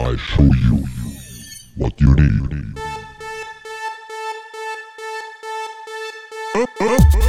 I show you what you need. Uh, uh, uh.